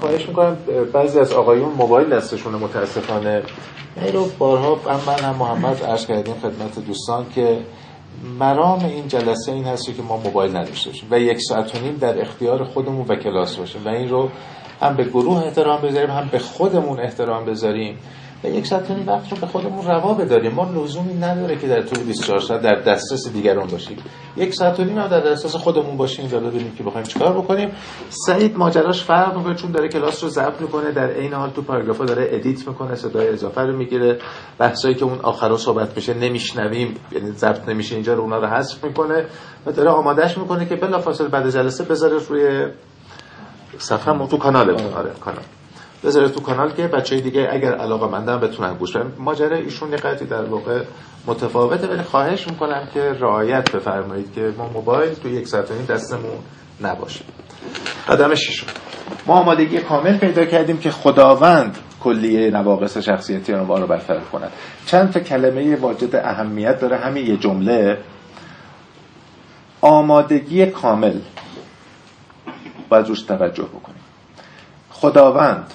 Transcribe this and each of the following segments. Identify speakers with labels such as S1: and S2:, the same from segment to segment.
S1: خواهش می‌کنم بعضی از آقایون موبایل دستشون متاسفانه این رو بارها هم من هم محمد عرض کردیم خدمت دوستان که مرام این جلسه این هست که ما موبایل نداشته باشیم و یک ساعت و نیم در اختیار خودمون و کلاس باشیم و این رو هم به گروه احترام بذاریم هم به خودمون احترام بذاریم. و یک ساعت نیم وقت رو به خودمون روا بداریم. ما لزومی نداره که در طول 24 ساعت در دسترس دیگران باشیم. یک ساعت و نیم در دسترس خودمون باشیم و ببینیم که بخوایم چیکار بکنیم. سعید ماجراش فرق می‌کنه چون داره کلاس رو ضبط می‌کنه در عین حال تو پاراگرافا داره edit می‌کنه صدای اضافه رو می‌گیره. بحثایی که اون آخرا صحبت میشه نمیشنویم یعنی ضبط نمیشه اینجا رو اونا رو حذف می‌کنه و داره آمادهش می‌کنه که بلافاصله بعد جلسه بذاره روی صفحه تو کانال آره کانال. بذاره تو کانال که بچه دیگه اگر علاقه مندن بتونن گوش بدن. ماجرا ایشون نقاطی در واقع متفاوته ولی خواهش می‌کنم که رعایت بفرمایید که ما موبایل تو یک ساعت و دستمون نباشه. قدم ششم. ما آمادگی کامل پیدا کردیم که خداوند کلیه نواقص شخصیتی ما رو برطرف کند. چند تا کلمه واجد اهمیت داره همین یه جمله. آمادگی کامل. باید روش توجه بکنیم. خداوند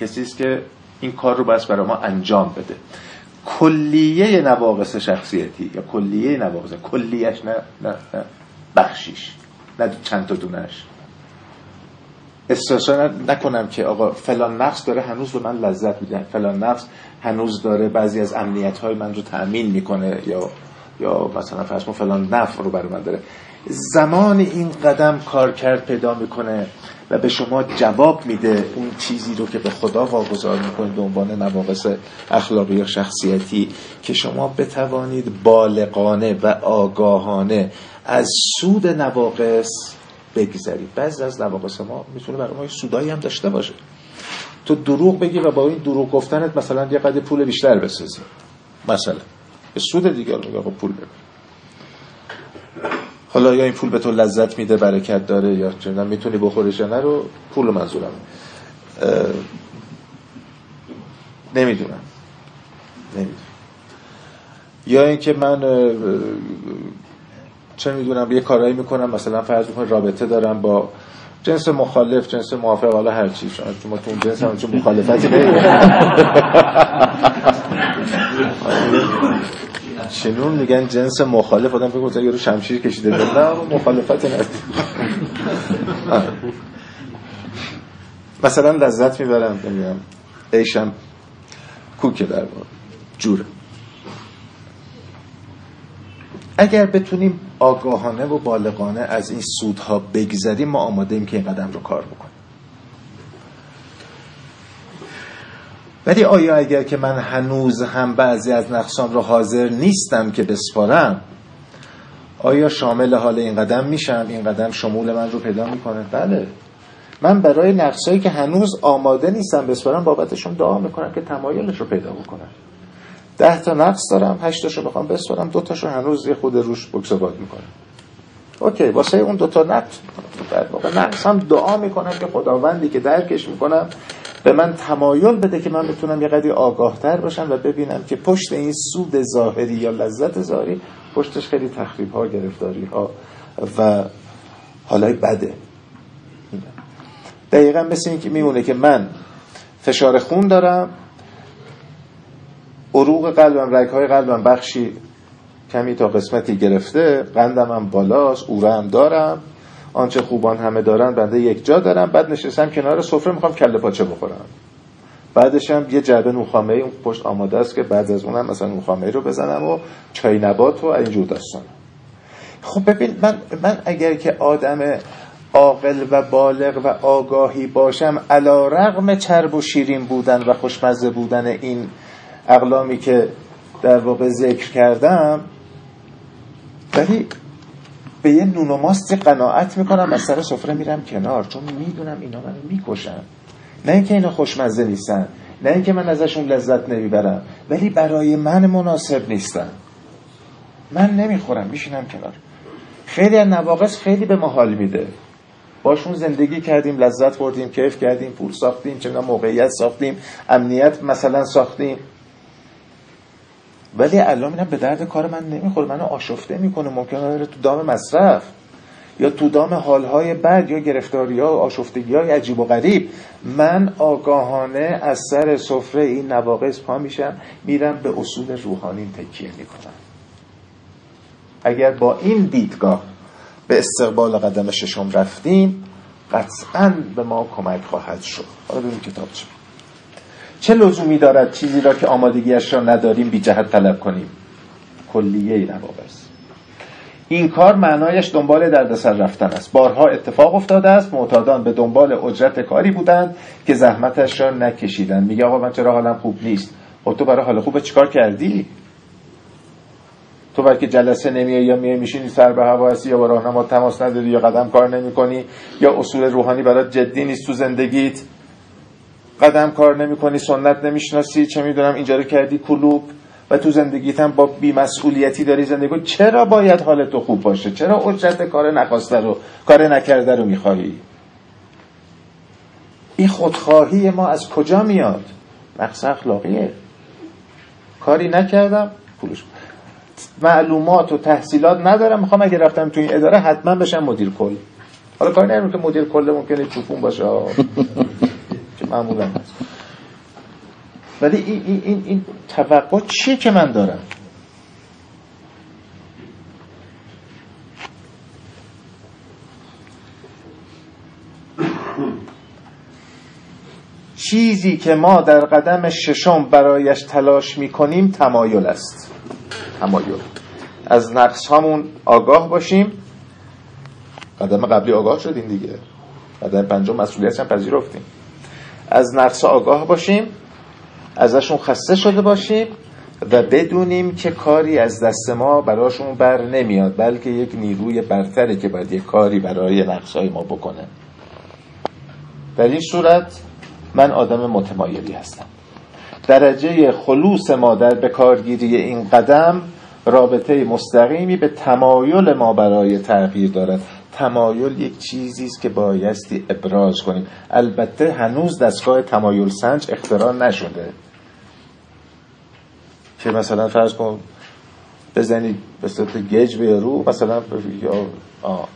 S1: کسی است که این کار رو بس برای ما انجام بده. کلیه نواقص شخصیتی یا کلیه نواقص کلیش نه نه نه بخشیش نه چند تا دونش استرسا نکنم که آقا فلان نفس داره هنوز به من لذت میده. فلان نفس هنوز داره بعضی از امنیت های من رو تأمین می‌کنه یا یا مثلا فرض فلان نفع رو برای من داره. زمان این قدم کار کرد پیدا می‌کنه. و به شما جواب میده اون چیزی رو که به خدا واگذار می‌کنید به عنوان نواقص اخلاقی یا شخصیتی که شما بتوانید بالغانه و آگاهانه از سود نواقص بگذرید. بعضی از نواقص ما می‌تونه برای ما سودایی هم داشته باشه. تو دروغ بگی و با این دروغ گفتنت مثلا یه قدر پول بیشتر بسازی. مثلا. سود دیگر میگه پول بگیر حالا یا این پول به تو لذت میده برکت داره یا چه می‌تونی بخوریش نه رو پول منظورم. نمی‌دونم. نمی‌دونم. یا اینکه من چه می‌دونم یه کارایی می‌کنم مثلا فرض می‌کنم رابطه دارم با جنس مخالف جنس موافق حالا هر چی. چون تو اون جنس هم چون مخالفتی شنون میگن جنس مخالف آدم فکر کنه رو شمشیر کشیده. نه مخالفت نزدیک مثلا لذت می‌برم نمی‌دونم. ایشم کوکه در جوره. اگر بتونیم آگاهانه و بالغانه از این سودها بگذریم ما آماده ایم که این قدم رو کار بکنیم. ولی آیا اگر که من هنوز هم بعضی از نقصان رو حاضر نیستم که بسپارم آیا شامل حال این قدم میشم؟ این قدم شمول من رو پیدا می‌کنه؟ بله. من برای نقصایی که هنوز آماده نیستم بسپارم بابتشون دعا می‌کنم که تمایلش رو پیدا بکنم ده تا نقص دارم هشتاشو بخوام بسپارم دو تاشو هنوز یه خود روش بکسبات می‌کنم. اوکی واسه اون دو تا نقص در واقع نقص هم دعا می‌کنم که خداوندی که درکش می‌کنم به من تمایل بده که من بتونم یه قدری آگاهتر باشم و ببینم که پشت این سود ظاهری یا لذت ظاهری پشتش خیلی تخریب ها گرفتاری ها و حالای بده. دقیقا مثل این که میمونه که من فشار خون دارم عروق قلبم رگ های قلبم بخشی کمی تا قسمتی گرفته قندم هم بالاست اوره هم دارم. آنچه خوبان همه دارن بنده یک جا دارم. بعد نشستم کنار سفره می‌خوام کله پاچه بخورم. بعدش هم یه جعبه نوخامه اون پشت آماده است که بعد از اونم مثلا نوخامه رو بزنم و چای نبات و اینجور داستان. خب ببین من, من اگر که آدم عاقل و بالغ و آگاهی باشم علا رغم چرب و شیرین بودن و خوشمزه بودن این اقلامی که در واقع ذکر کردم ولی به یه نون و ماستی قناعت می‌کنم از سر سفره میرم کنار چون می‌دونم اینا منو می‌کشن. نه اینکه اینا خوشمزه نیستن نه اینکه من ازشون لذت نمی‌برم ولی برای من مناسب نیستن. من نمی‌خورم میشینم کنار. خیلی از نواقص خیلی به ما حال میده. باشون زندگی کردیم لذت بردیم کیف کردیم پول ساختیم چه موقعیت ساختیم امنیت مثلا ساختیم. ولی الان می‌بینم به درد کار من نمی‌خوره. منو آشفته می‌کنه. ممکنه بره تو دام مصرف یا تو دام حالهای بد یا گرفتاری ها و آشفتگی های عجیب و غریب. من آگاهانه از سر سفره این نواقص پا میشم میرم به اصول روحانی تکیه می‌کنم. اگر با این دیدگاه به استقبال قدم ششم رفتیم قطعا به ما کمک خواهد شد. حالا ببین کتاب چه چه لزومی دارد چیزی را که آمادگیش را نداریم بی جهت طلب کنیم؟ کلیه نواقص این کار معنایش دنبال دردسر رفتن است. بارها اتفاق افتاده است معتادان به دنبال اجرت کاری بودند که زحمتش را نکشیدن میگه آقا من چرا حالم خوب نیست؟ خب تو برای حال خوب چیکار کردی؟ تو وقتی که جلسه نمیای یا میای میشینی سر به هوا هستی یا با راهنما تماس نداری یا قدم کار نمی‌کنی یا اصول روحانی برات جدی نیست تو زندگیت؟ قدم کار نمی‌کنی سنت نمی‌شناسی چه می‌دونم اینجا رو کردی کلوب و تو زندگیت هم با بیمسئولیتی داری زندگی کنی. چرا باید حال تو خوب باشه؟ چرا اجرت کار نخواسته رو کار نکرده رو می‌خواهی این خودخواهی ما از کجا میاد؟ نقص اخلاقیه. کاری نکردم پولش. معلومات و تحصیلات ندارم. می‌خوام اگه رفتم تو این اداره حتما بشم مدیر کل. حالا کاری ندارم که مدیر کل ممکنه چوپون باشه. معمولا هست. ولی این, این, این, این توقع چیه که من دارم؟ چیزی که ما در قدم ششم برایش تلاش می‌کنیم تمایل است. تمایل. از نقص همون آگاه باشیم. قدم قبلی آگاه شدیم دیگه. قدم پنجم مسئولیت هم پذیرفتیم. از نقص آگاه باشیم ازشون خسته شده باشیم و بدونیم که کاری از دست ما براشون بر نمیاد بلکه یک نیروی برتره که باید یک کاری برای نقصهای ما بکنه. در این صورت من آدم متمایلی هستم. درجه خلوص ما در بکارگیری این قدم رابطه مستقیمی به تمایل ما برای تغییر دارد. تمایل یک چیزی است که بایستی ابراز کنیم. البته هنوز دستگاه تمایل سنج اختراع نشده. که مثلا فرض کن بزنید به صورت گج به رو مثلا یا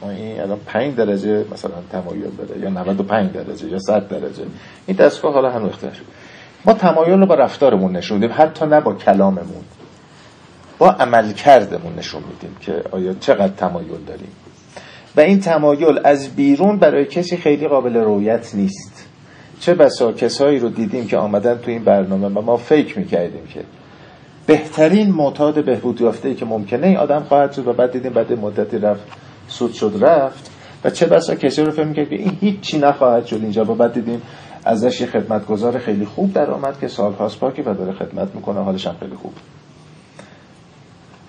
S1: این الان 5 درجه مثلا تمایل داره یا 95 درجه یا 100 درجه. این دستگاه حالا هنوز اختراع شده ما تمایل رو با رفتارمون نشون میدیم حتی نه با کلاممون. با عمل کردمون نشون میدیم که آیا چقدر تمایل داریم. و این تمایل از بیرون برای کسی خیلی قابل رویت نیست. چه بسا کسایی رو دیدیم که آمدن تو این برنامه و ما فکر می‌کردیم که بهترین معتاد بهبود یافته ای که ممکنه این آدم خواهد شد و بعد دیدیم بعد مدتی رفت سود شد رفت. و چه بسا کسی رو می‌کرد که این هیچی نخواهد شد اینجا. و بعد دیدیم ازش یه خدمتگزار خیلی خوب در آمد که سالهاست پاکی و داره خدمت می‌کنه. حالش هم خیلی خوب.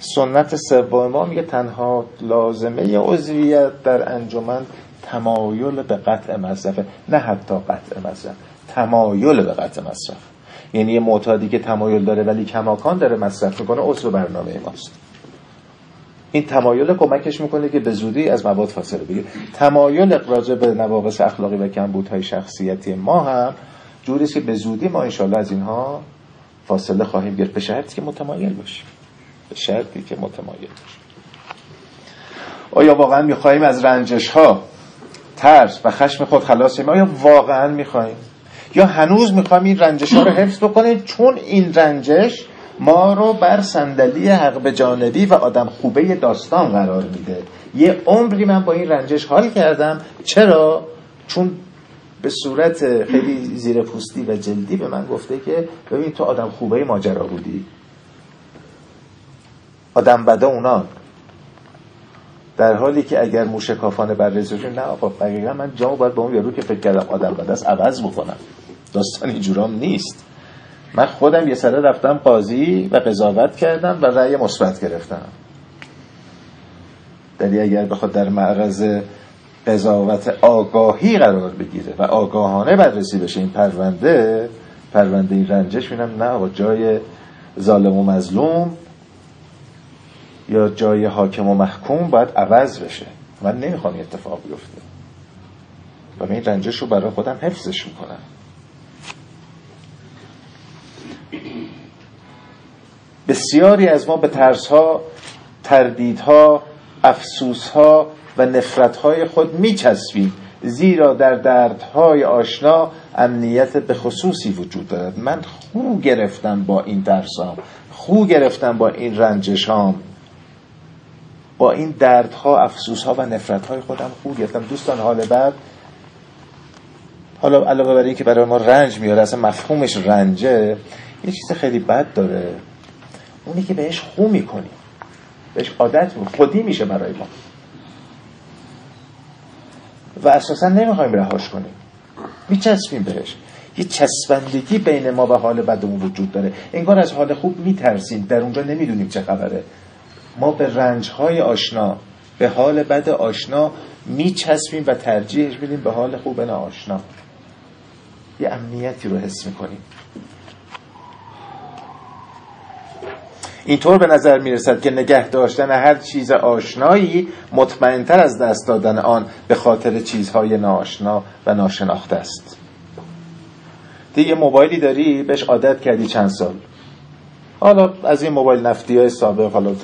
S1: سنت سوم ما میگه تنها لازمه عضویت در انجمن تمایل به قطع مصرفه نه حتی قطع مصرف. تمایل به قطع مصرف. یعنی یه معتادی که تمایل داره ولی کماکان داره مصرف می‌کنه عضو برنامه ماست. این تمایل کمکش می‌کنه که به زودی از مواد فاصله بگیره. تمایل راجع به نواقص اخلاقی و کمبودهای شخصیتی ما هم جوری که به زودی ما انشالله از اینها فاصله خواهیم گرفت. به شرطی که متمایل باشیم. به شرطی که متمایل باشیم آیا واقعا می‌خواهیم از رنجش ها ترس و خشم خود خلاصیم آیا واقعا می‌خواهیم؟ یا هنوز می‌خوایم این رنجش ها رو حفظ بکنیم؟ چون این رنجش ما رو بر صندلی حق جانبی و آدم خوبه داستان قرار میده. یه عمری من با این رنجش حال کردم. چرا؟ چون به صورت خیلی زیر پوستی و جلدی به من گفته که ببین تو آدم خوبه ماجرا بودی. آدم بده اونا. در حالی که اگر موشکافانه بررسیشون نه آقا دقیقا من جامو باید با اون یارو که فکر کردم آدم بده است عوض بکنم. داستان اینجورام نیست. من خودم یه سره رفتم قاضی و قضاوت کردم و رأی مثبت گرفتم. دلی اگر بخواد در معرض قضاوت آگاهی قرار بگیره و آگاهانه بررسی بشه این پرونده پرونده این رنجش میرم نه با جای ظالم و مظلوم یا جای حاکم و محکوم باید عوض بشه. من نمی‌خوام این اتفاق بیفته. و این رنجش رو برای خودم حفظش می‌کنم. بسیاری از ما به ترس ها تردیدها افسوس ها و نفرت های خود میچسبیم زیرا در دردهای آشنا امنیت به خصوصی وجود دارد. من خو گرفتم با این درسام خو گرفتم با این رنجشام با این دردها افسوسها و نفرتهای خودم خو گرفتم. دوستان حال بعد حالا علاوه بر اینکه برای ما رنج میاره اصلا مفهومش رنجه یه چیز خیلی بد داره. اونی که بهش خو می‌کنیم بهش عادت می خودی میشه برای ما. و اساسا نمی‌خوایم رهاش کنیم. میچسبیم بهش. یه چسبندگی بین ما و حال بدمون وجود داره. انگار از حال خوب میترسیم. در اونجا نمی‌دونیم چه خبره. ما به رنجهای آشنا به حال بد آشنا میچسبیم و ترجیح میدیم به حال خوب آشنا. یه امنیتی رو حس می‌کنیم. اینطور به نظر می‌رسد که نگه داشتن هر چیز آشنایی مطمئنتر از دست دادن آن به خاطر چیزهای ناآشنا و ناشناخته است. دیگه موبایلی داری؟ بهش عادت کردی چند سال. حالا از این موبایل نفتی های سابق حالا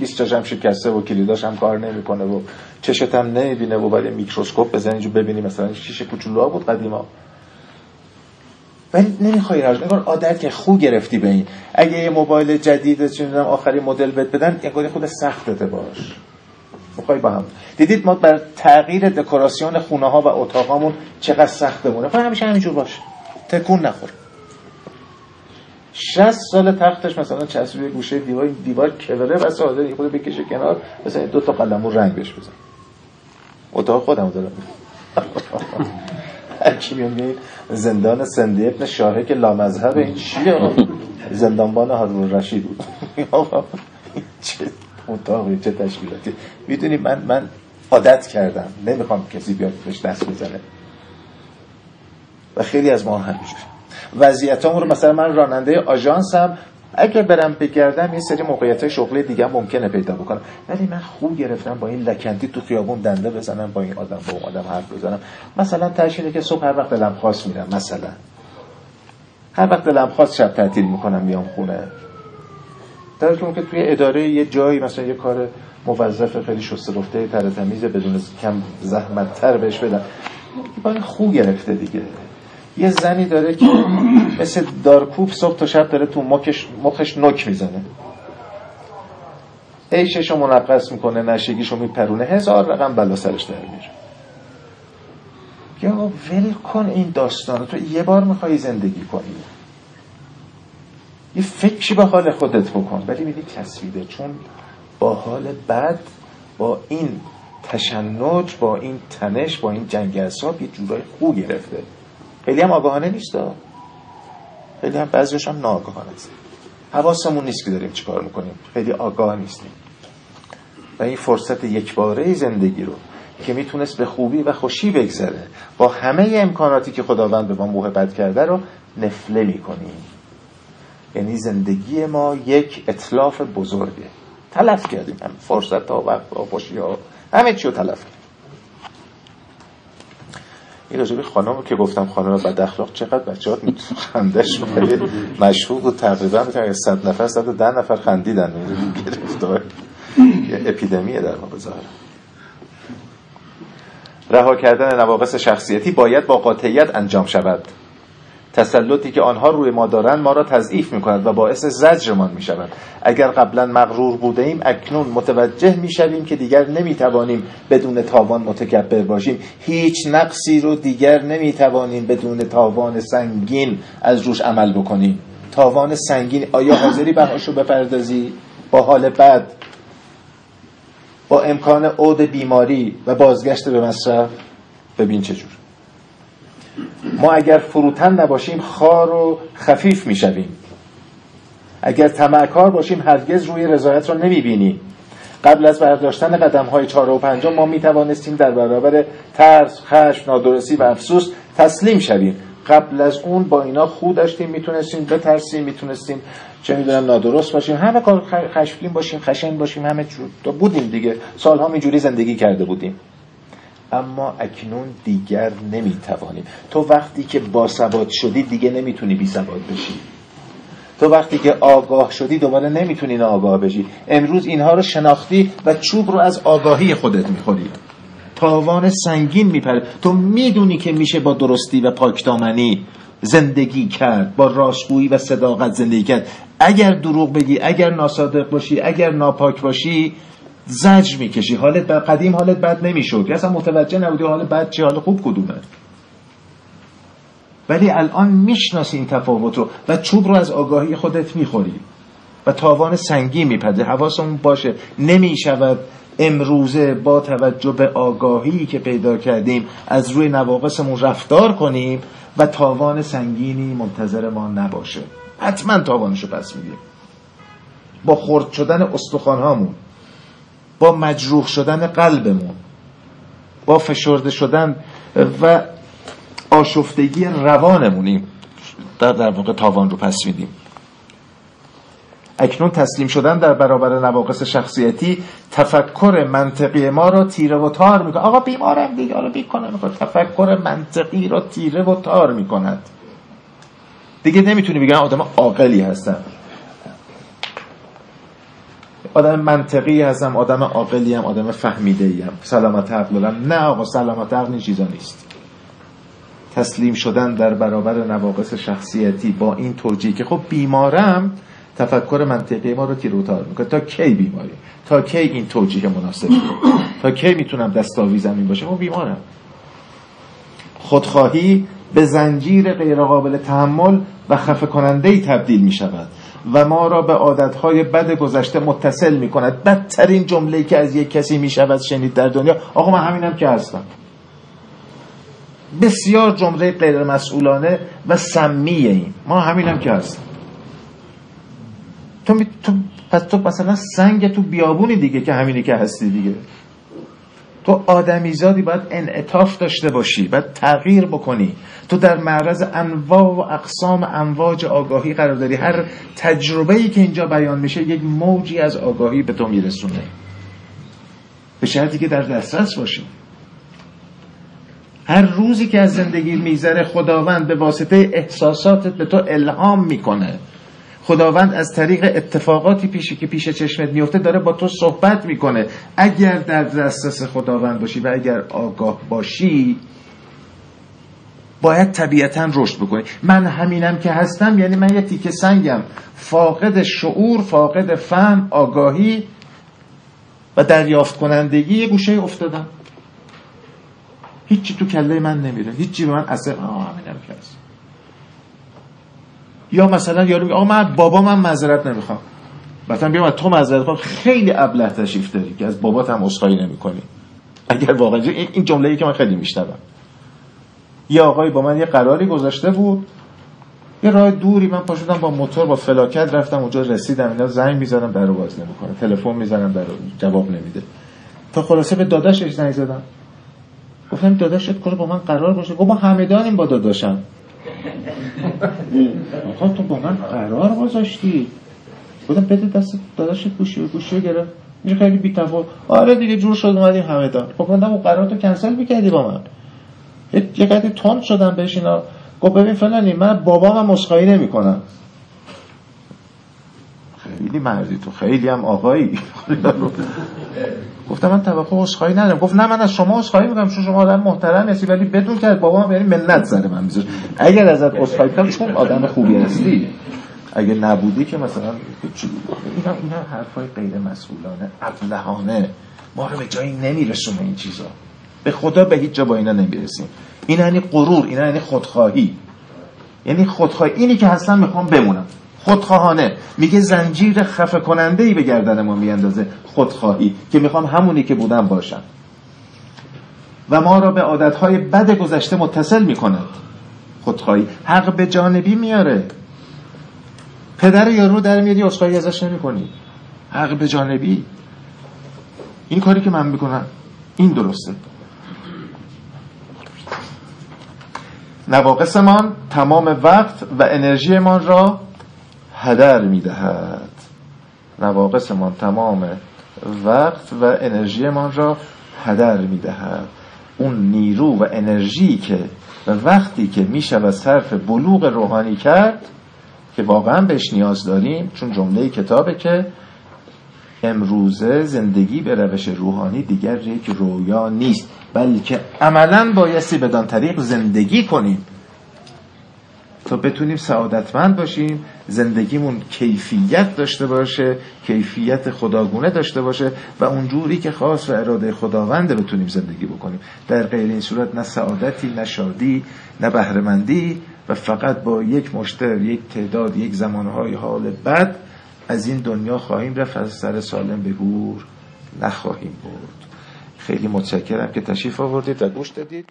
S1: 20 چشم شکسته و کلیداش هم کار نمی‌کنه و چشت هم نمی‌بینه و باید میکروسکوپ بزنی جو ببینی مثلا شیشه کوچولو بود قدیما. ولی نمی‌خوای راج نگار عادت که خو گرفتی به این. اگه یه موبایل جدید چه آخرین مدل بهت بدن یه خود سختته باش. می‌خوای با هم. دیدید ما بر تغییر دکوراسیون خونه ها و اتاقامون چقدر سختمونه خواهی همیشه همینجور باشه تکون نخور. 60 سال تختش مثلا چسبی گوشه دیوار دیوار کبره و ساده خود بکشه کنار مثلا دو تا قلم رنگ بهش بزن. اتاق خودم دارم. هرکی میگه زندان سندی ابن شاهه که لامذهب این چیه؟ زندانبان هارون رشید بود. چه اتاقی چه تشکیلاتی. می‌دونی من من عادت کردم. نمی‌خوام کسی بیاد بهش دست بزنه. و خیلی از ما همینجور وضعیت رو مثلا من راننده آژانسم اگر برم بگردم یه سری موقعیت های شغلی دیگه ممکنه پیدا بکنم. ولی من خوب گرفتم با این لکنتی تو خیابون دنده بزنم با این آدم با اون آدم حرف بزنم. مثلا تشینه که صبح هر وقت دلم خواست میرم مثلا. هر وقت دلم خواست شب تعطیل می‌کنم میام خونه. در که توی اداره یه جایی مثلا یه کار موظف خیلی شسته رفته تر تمیز بدون کم زحمت تر بهش بدم. با این خوب گرفته دیگه. یه زنی داره که مثل دارکوب صبح تا شب داره تو مخش, مخش نک می‌زنه. عیششو منقص می‌کنه نشگیشو میپرونه هزار رقم بلا سرش در میره. یا ول کن این داستان تو یه بار می‌خوای زندگی کنی. یه فکری به حال خودت بکن. ولی میدی تصویده چون با حال بد با این تشنج با این تنش با این جنگ اصاب یه جورای خوب گرفته. خیلی هم آگاهانه نیست خیلی هم بعضیش هم ناآگاهانه است. حواسمون نیست که داریم چیکار می‌کنیم. خیلی آگاه نیستیم. و این فرصت یکباره زندگی رو که می‌تونست به خوبی و خوشی بگذره با همه امکاناتی که خداوند به ما محبت کرده رو نفله می‌کنیم. یعنی زندگی ما یک اطلاف بزرگه. تلف کردیم. هم فرصت ها ها خوشی ها همه چی رو تلف کردیم. این راجبه خانم که گفتم خانم بد اخلاق چقدر بچه ها خندش خیلی مشهور و تقریبا می‌تونم صد نفر صد ده نفر خندیدن. گرفتار. یه اپیدمیه در ما بذاره رها کردن نواقص شخصیتی باید با قاطعیت انجام شود. تسلطی که آنها روی ما دارند ما را تضعیف می کند و باعث زجرمان می شود اگر قبلا مغرور بوده ایم اکنون متوجه می شویم که دیگر نمی توانیم بدون تاوان متکبر باشیم. هیچ نقصی رو دیگر نمی توانیم بدون تاوان سنگین از روش عمل بکنیم. تاوان سنگین آیا حاضری بهاشو بپردازی؟ با حال بد. با امکان عود بیماری و بازگشت به مصرف. ببین چجور ما اگر فروتن نباشیم خار و خفیف می‌شویم. اگر تمعکار باشیم هرگز روی رضایت را نمی‌بینیم. قبل از برداشتن قدم های چهار و پنجم ما می توانستیم در برابر ترس، خشم، نادرستی و افسوس تسلیم شویم. قبل از اون با اینا خود داشتیم می‌تونستیم بترسیم می‌تونستیم چه می‌دونم نادرست باشیم. همه کار خشمگین باشیم خشن باشیم همه بودیم دیگه. سالها اینجوری زندگی کرده بودیم. اما اکنون دیگر نمی‌توانیم تو وقتی که باسواد شدی دیگه نمی‌تونی بی سواد بشی. تو وقتی که آگاه شدی دوباره نمی‌تونی آگاه بشی. امروز اینها رو شناختی و چوب رو از آگاهی خودت می‌خوری. تاوان سنگین میپره. تو می‌دونی که میشه با درستی و پاکدامنی زندگی کرد با راستگویی و صداقت زندگی کرد. اگر دروغ بگی اگر ناصادق باشی اگر ناپاک باشی زجر می‌کشی. حالت بر قدیم حالت بد نمی‌شد. اصلا متوجه نبودی حال بد چی حال خوب کدومه. ولی الان می‌شناسی این تفاوت رو و چوب رو از آگاهی خودت می‌خوری و تاوان سنگی میپده حواسمون باشه. نمی‌شود امروزه با توجه به آگاهی که پیدا کردیم از روی نواقصمون رفتار کنیم و تاوان سنگینی منتظر ما نباشه. حتما تاوانشو پس میدیم با خرد شدن استخوانهامون. با مجروح شدن قلبمون با فشرده شدن و آشفتگی روانمونیم. در در واقع تاوان رو پس میدیم. اکنون تسلیم شدن در برابر نواقص شخصیتی تفکر منطقی ما را تیره و تار می‌کنه آقا بیمارم دیگه آره بیکنه تفکر منطقی را تیره و تار می‌کند. دیگه نمی‌تونی بگن آدم عاقلی هستم آدم منطقی هستم آدم عاقلی هم آدم فهمیده ایم سلامت عقل نه آقا سلامت عقل این چیزا نیست. تسلیم شدن در برابر نواقص شخصیتی با این توجیه که خب بیمارم تفکر منطقی ما رو تیروتار می‌کنه. تا کی بیماری تا کی این توجیه مناسب تا کی می‌تونم دستاویزم این باشه؟ ما بیمارم. خودخواهی به زنجیر غیرقابل تحمل و خفه کننده ای تبدیل می شود و ما را به عادتهای بد گذشته متصل می کند بدترین جمله که از یک کسی می شود شنید در دنیا آقا من همینم که هستم. بسیار جمله غیر مسئولانه و سمی این ما همینم که هستم. تو, می... تو پس تو مثلا سنگ تو بیابونی دیگه که همینی که هستی دیگه. تو آدمیزادی باید انعطاف داشته باشی باید تغییر بکنی. تو در معرض انواع و اقسام امواج آگاهی قرار داری. هر تجربه ای که اینجا بیان میشه یک موجی از آگاهی به تو میرسونه. به شرطی که در دسترس باشی. هر روزی که از زندگی میذره خداوند به واسطه احساساتت به تو الهام می‌کنه. خداوند از طریق اتفاقاتی پیشی که پیش چشمت میفته داره با تو صحبت می‌کنه. اگر در دسترس خداوند باشی و اگر آگاه باشی باید طبیعتا رشد بکنی. من همینم که هستم یعنی من یه تیکه سنگم. فاقد شعور فاقد فهم آگاهی و دریافت کنندگی یه گوشه افتادم. هیچی تو کله من نمیره. هیچی به من اثر آه همینم که هست یا مثلا یارو میگه آقا من بابا من معذرت نمی‌خوام. مثلا بیام تو معذرت کن خیلی ابله تشریف داری که از بابات هم عذرخواهی نمی‌کنی. اگر واقعا این جمله ای که من خیلی میشنوم. یه آقایی با من یه قراری گذاشته بود. یه راه دوری من پاشدم با موتور با فلاکت رفتم اونجا رسیدم اینا زنگ می‌زنم در رو باز نمی‌کنه تلفن می‌زنم در جواب نمیده. تا خلاصه به داداشش زنگ زدم. گفتم داداشت کار با من قرار باشه. گفت ما همدانیم با داداشم. آقا تو با من قرار گذاشتی. بودم بده دست داداشت گوشی و گوشی گرفت. این خیلی بی آره دیگه جور شد اومدیم همدان خب اون قرار تو کنسل می‌کردی با من. یه قدری تند شدم بهش اینا. گفت ببین فلانی من بابام هم نمی نمی‌کنم. خیلی مردی تو خیلی هم آقایی. گفتم من توقع عذرخواهی ندارم. گفت نه من از شما عذرخواهی می‌کنم چون شما آدم محترم هستی ولی بدون که بابام یعنی منت زده من می‌ذاره. اگر ازت عذرخواهی کنم چون آدم خوبی هستی. اگه نبودی که مثلا اینا اینا حرفای غیر مسئولانه ابلهانه. ما رو به جایی نمیرسونه این چیزا. به خدا به هیچ جا با اینا نمی‌رسیم. این یعنی غرور این یعنی خودخواهی. یعنی خودخواهی. اینی که هستن می‌خوام بمونم. خودخواهانه. میگه زنجیر خفه کننده ای به گردن ما میاندازه خودخواهی که می‌خوام همونی که بودم باشم. و ما را به عادتهای بد گذشته متصل می‌کند. خودخواهی حق به جانبی میاره. پدر یارو در میاری اصخایی ازش نمی حق به جانبی. این کاری که من می‌کنم این درسته. نواقصمان تمام وقت و انرژیمان را هدر می‌دهد. نواقصمان تمام وقت و انرژیمان را هدر می‌دهد. اون نیرو و انرژی که و وقتی که میشه و صرف بلوغ روحانی کرد که واقعا بهش نیاز داریم چون جمله کتابه که امروزه زندگی به روش روحانی دیگر یک رویا نیست بلکه عملا بایستی بدان طریق زندگی کنیم. تا بتونیم سعادتمند باشیم زندگیمون کیفیت داشته باشه کیفیت خداگونه داشته باشه و اونجوری که خاص و اراده خداونده بتونیم زندگی بکنیم. در غیر این صورت نه سعادتی نه شادی نه بهرهمندی و فقط با یک مشتر یک تعداد یک زمانهای حال بد از این دنیا خواهیم رفت. از سر سالم به گور نخواهیم برد. خیلی متشکرم که تشریف آوردید و گوش دادید.